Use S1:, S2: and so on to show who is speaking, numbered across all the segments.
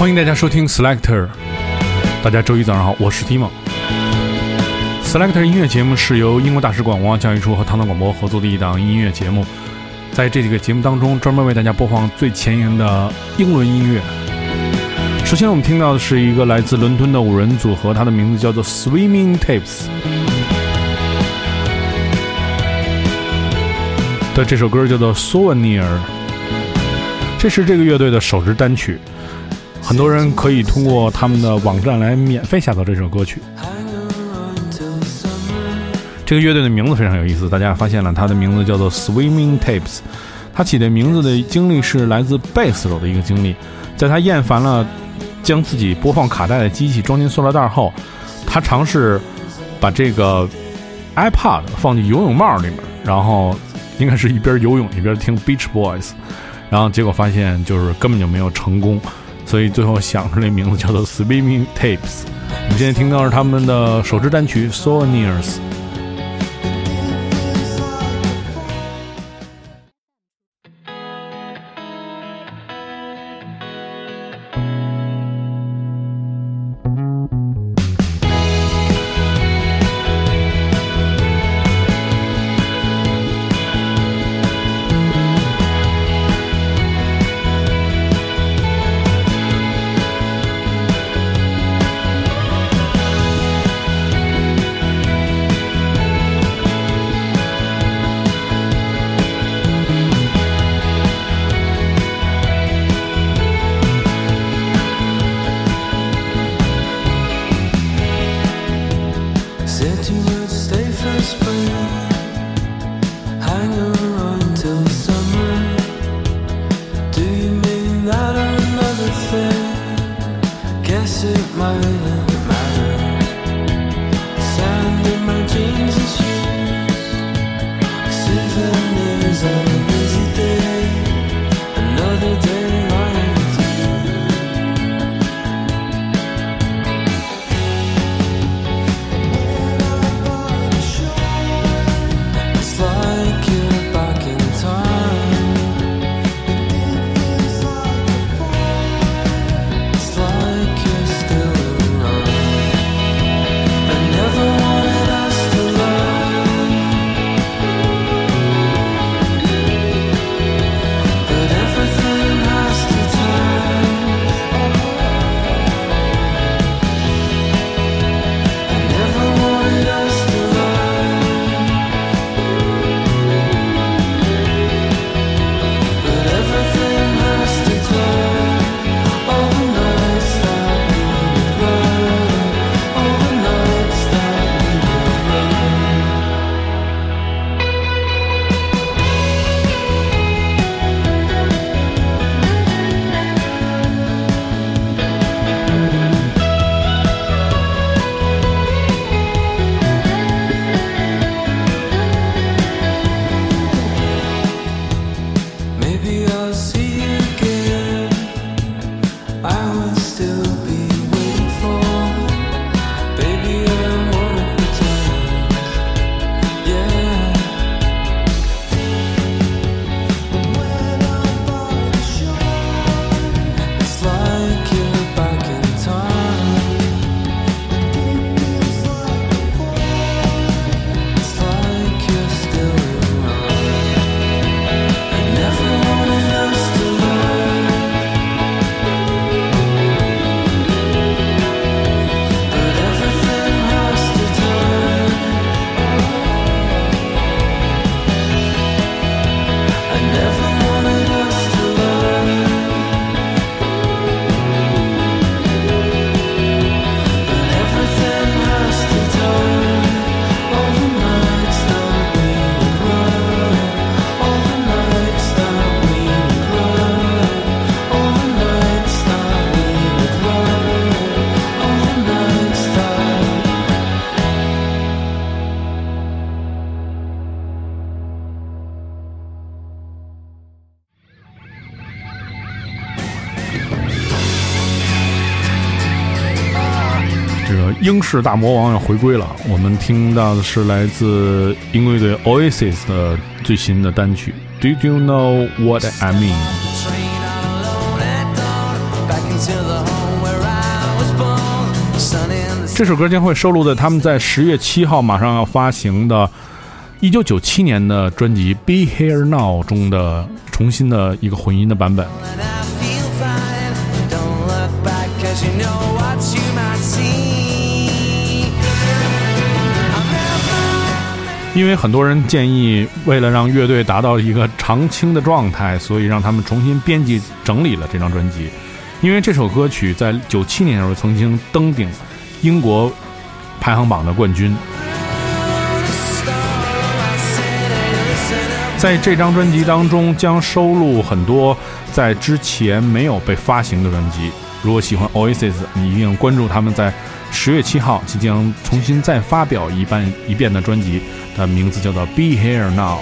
S1: 欢迎大家收听 Selector。大家周一早上好，我是 Timo。Selector 音乐节目是由英国大使馆文化教育处和唐唐广播合作的一档音乐节目，在这几个节目当中，专门为大家播放最前沿的英伦音乐。首先，我们听到的是一个来自伦敦的五人组合，它的名字叫做 Swimming Tapes 的这首歌叫做 Souvenir，这是这个乐队的首支单曲。很多人可以通过他们的网站来免费下载这首歌曲。这个乐队的名字非常有意思，大家发现了，它的名字叫做 Swimming Tapes。他起的名字的经历是来自贝斯手的一个经历，在他厌烦了将自己播放卡带的机器装进塑料袋后，他尝试把这个 iPad 放进游泳帽里面，然后应该是一边游泳一边听 Beach Boys，然后结果发现就是根本就没有成功。所以最后想出来名字叫做 Swimming Tapes。我们现在听到是他们的首支单曲 Souvenirs。
S2: 英式大魔王要回归了。我们听到的是来自英国队 Oasis 的最新的单曲《Do You Know What I Mean》。这首歌将会收录在他们在十月七号马上要发行的1997年的专辑《Be Here Now》中的重新的一个混音的版本。因为很多人建议，为了让乐队达到一个常青的状态，所以让他们重新编辑整理了这张专辑。因为这首歌曲在九七年的时候曾经登顶英国排行榜的冠军。在这张专辑当中，将收录很多在之前没有被发行的专辑。如果喜欢 Oasis，你一定关注他们在十月七号即将重新再发表一半一遍的专辑，的名字叫做《Be Here Now》。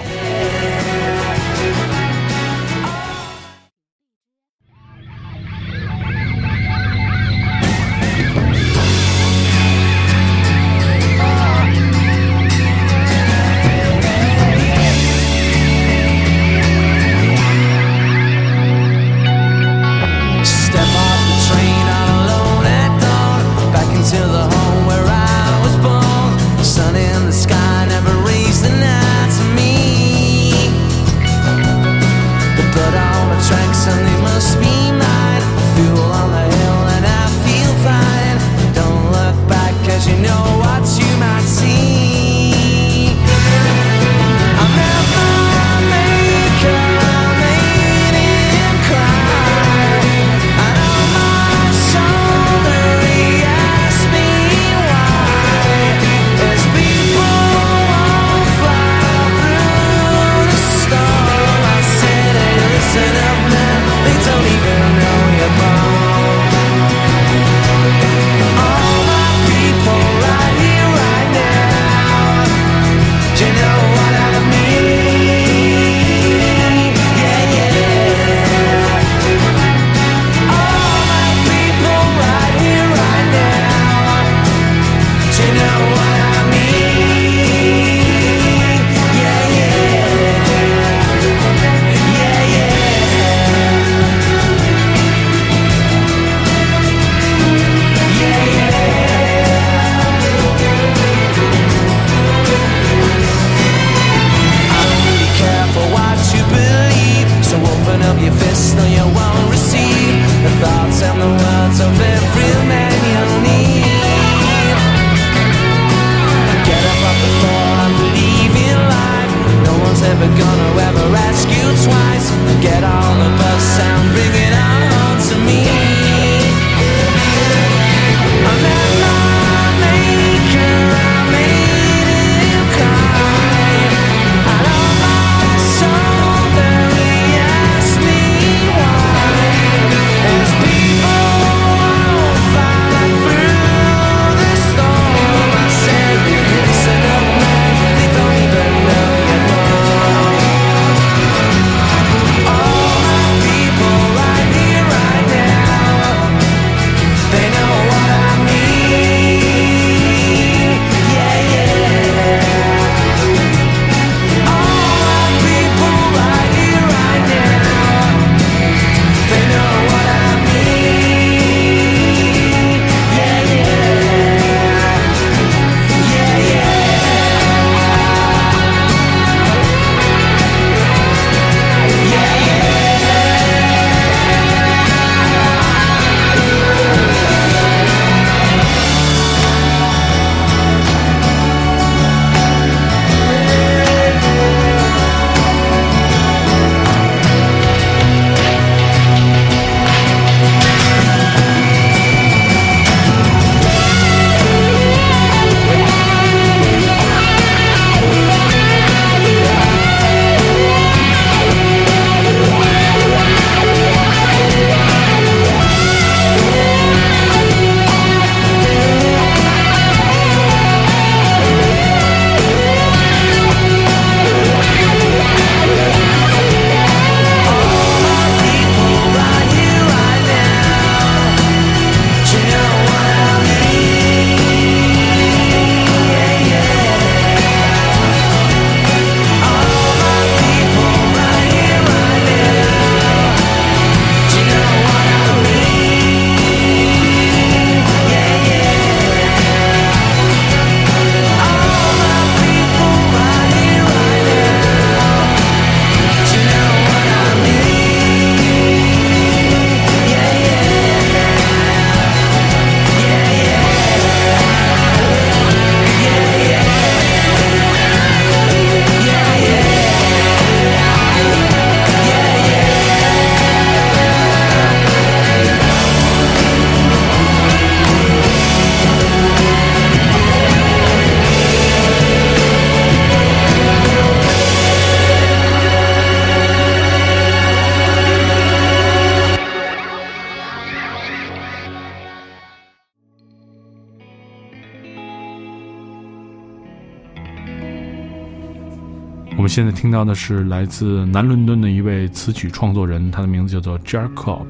S1: 现在听到的是来自南伦敦的一位词曲创作人，他的名字叫做 Jacob。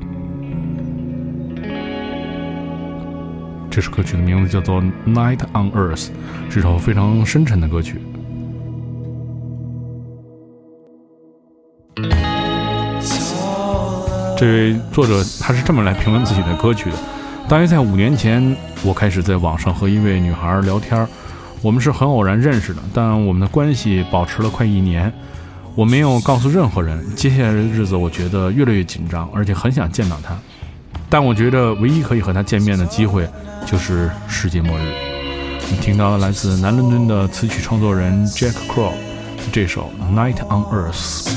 S1: 这首歌曲的名字叫做《Night on Earth》，是首非常深沉的歌曲。这位作者他是这么来评论自己的歌曲的：大约在五年前，我开始在网上和一位女孩聊天儿，我们是很偶然认识的，但我们的关系保持了快一年。我没有告诉任何人。接下来的日子，我觉得越来越紧张，而且很想见到他。但我觉得唯一可以和他见面的机会。就是世界末日。你听到了来自南伦敦的词曲创作人 Jack Crow 这首《Night on Earth》。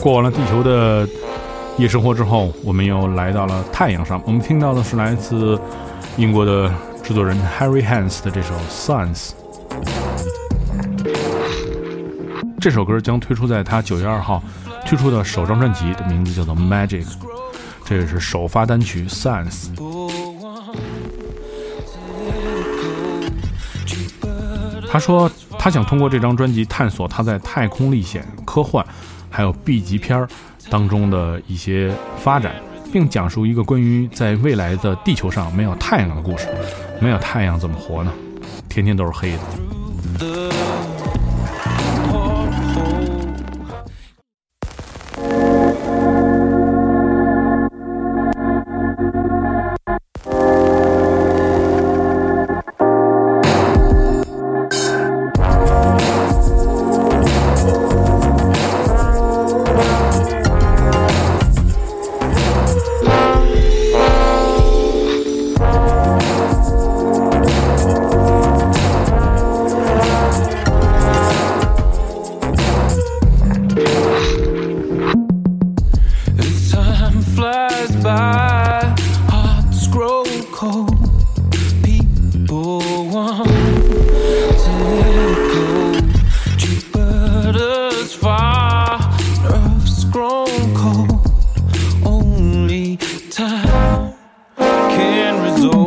S2: 过完了地球的夜生活之后，我们又来到了太阳上。我们听到的是来自英国的制作人 Harry Hans 的这首《Science》。这首歌将推出在他九月二号推出的首张专辑，的名字叫做《Magic》，这也是首发单曲《Science》。他说，他想通过这张专辑探索他在太空历险、科幻，还有 B 级片当中的一些发展，并讲述一个关于在未来的地球上没有太阳的故事。没有太阳怎么活呢？天天都是黑的。can resolve.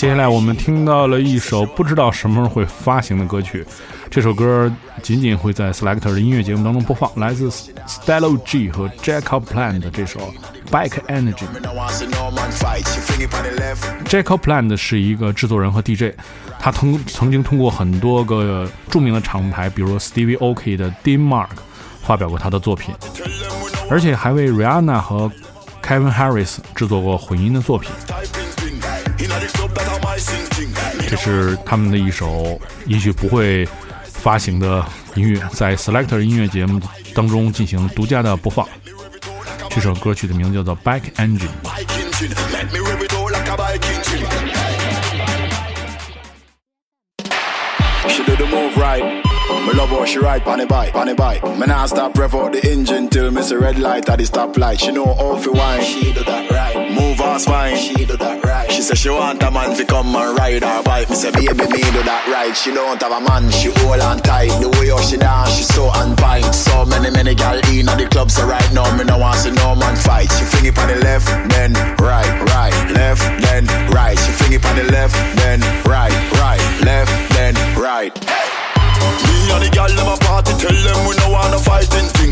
S2: 接下来我们听到了一首不知道什么时候会发行的歌曲，这首歌仅仅会在 Selector 的音乐节目当中播放，来自 Stello G 和 Jacob Plan 的这首 Bike Energy。Jacob Plan 是一个制作人和 DJ，他曾曾经通过很多个著名的厂牌，比如 Stevie O.K. 的 Dean Mark 发表过他的作品，而且还为 Rihanna 和 Kevin Harris 制作过混音的作品。这是他们的一首也许不会发行的音乐，在 Selector 音乐节目当中进行独家的播放。这首歌曲的名字叫做《Back Engine》。
S3: Me love how she ride on the bike, on the bike. Me nah stop rev out the engine till me see red light at the stoplight. She know how to wine. She do that right. Move her spine. She do that right. She say she want a man to come and ride her bike. Me say baby me do that right. She don't have a man. She hold on tight. The way how she dance, she so on point. So many many gal in at the club. So right now me no want see no man fight. She fling it on the left, then right, right, left, then right. She fling it on the left, then right, right, left, then right. Me and the gal them a party, tell them we no want no fighting thing.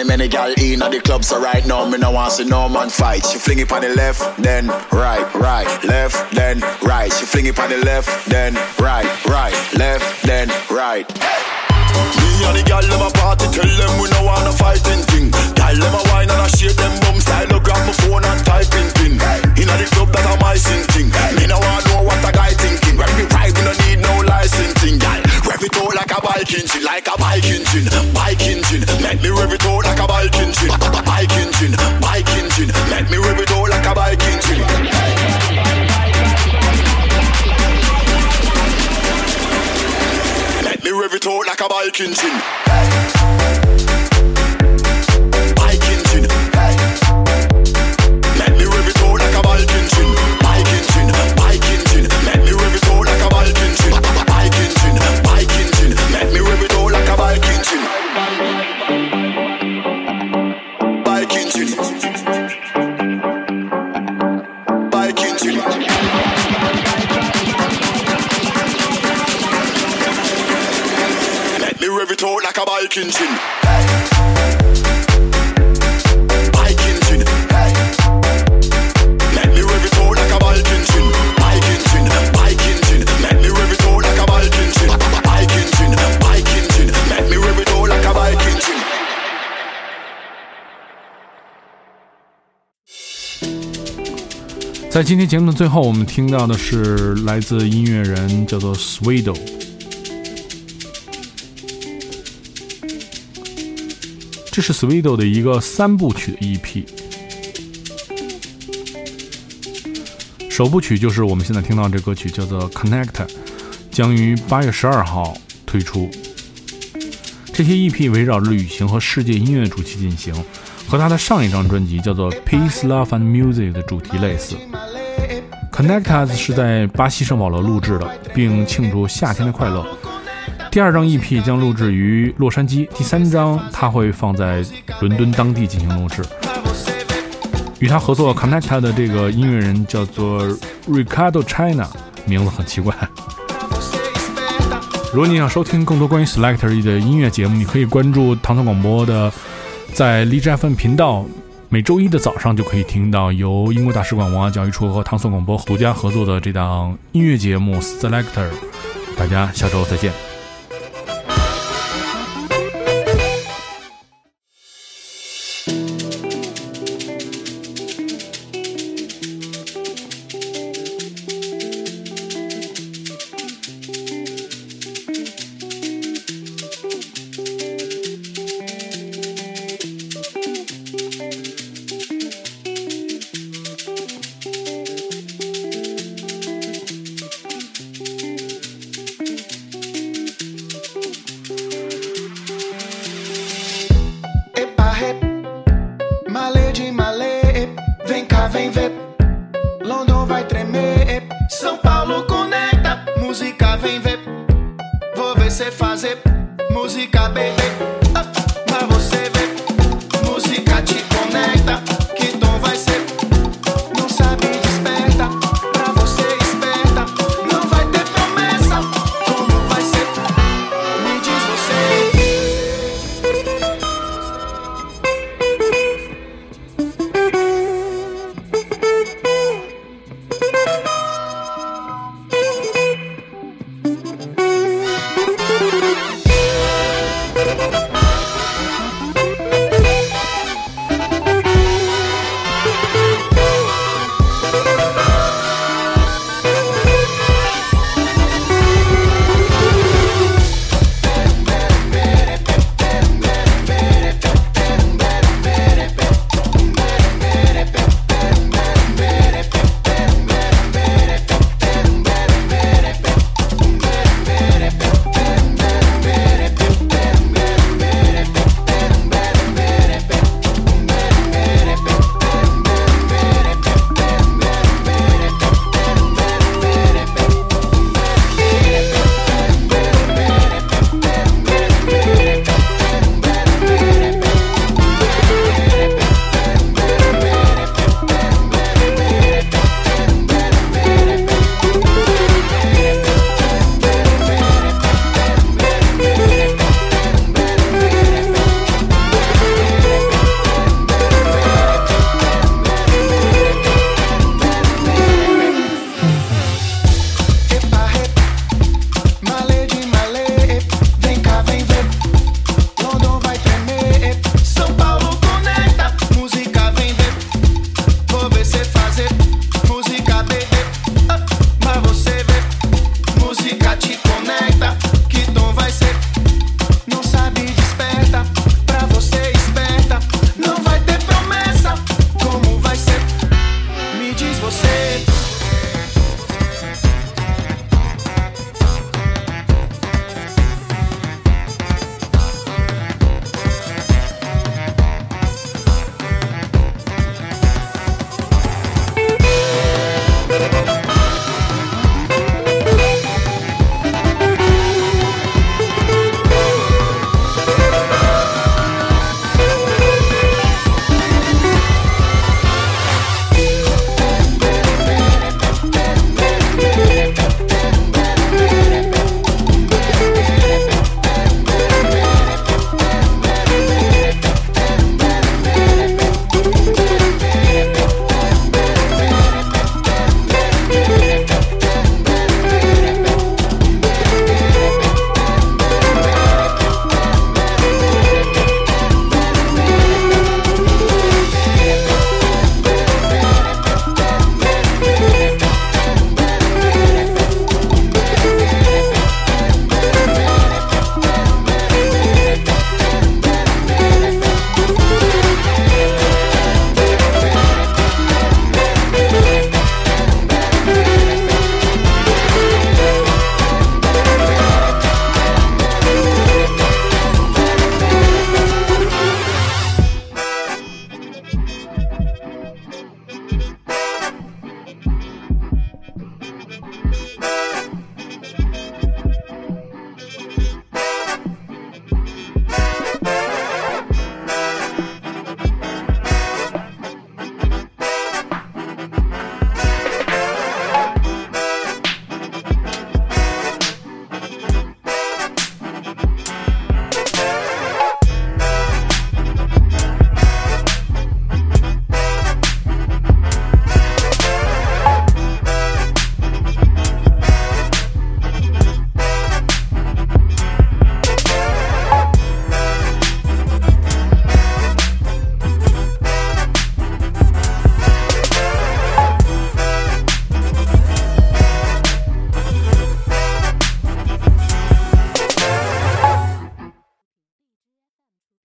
S3: So many, gal in at the club, so right now me no want see no man fight. She fling it on the left, then right, right, left, then right. She fling it on the left, then right, right, left, then right. Me and the gal them a party, tell them we no want no fighting thing. Gal them a wine and a shake them bum style, grab my phone and typing pin. Inna the club that a my sing thing. Me no want know what a guy thinking. When we ride, we no need no licensing, gal. Rev it out like a bike engine, like a bike engine, bike engine. Make me rev it out like a bike engine, bike engine, bike engine. Make me rev it out like a bike engine. Make me rev it out like a bike engine. rev it out like a bike engine. Bike engine. Let me rev it out like a bike engine. Bike engine. Bike engine. Let me rev it out like a bike engine. Bike engine. Bike engine. Let me rev it out like a bike engine.
S1: 在今天节目的最后，我们听到的是来自音乐人叫做 Swedo。 这是 Swedo 的一个三部曲的 EP，首部曲就是我们现在听到这歌曲叫做《Connect》，将于八月十二号推出。这些 EP 围绕着旅行和世界音乐主题进行，和他的上一张专辑叫做《Peace, Love and Music》的主题类似。Connectas 是在巴西圣保罗录制的，并庆祝夏天的快乐。第二张 EP 将录制于洛杉矶，第三张他会放在伦敦当地进行录制。与他合作 Connecta 的这个音乐人叫做 Ricardo China，名字很奇怪。如果你想收听更多关于 Selector 的音乐节目，你可以关注唐宋广播的在荔枝 FM 频道，每周一的早上就可以听到由英国大使馆文化教育处和唐宋广播独家合作的这档音乐节目 Selector。大家下周再见。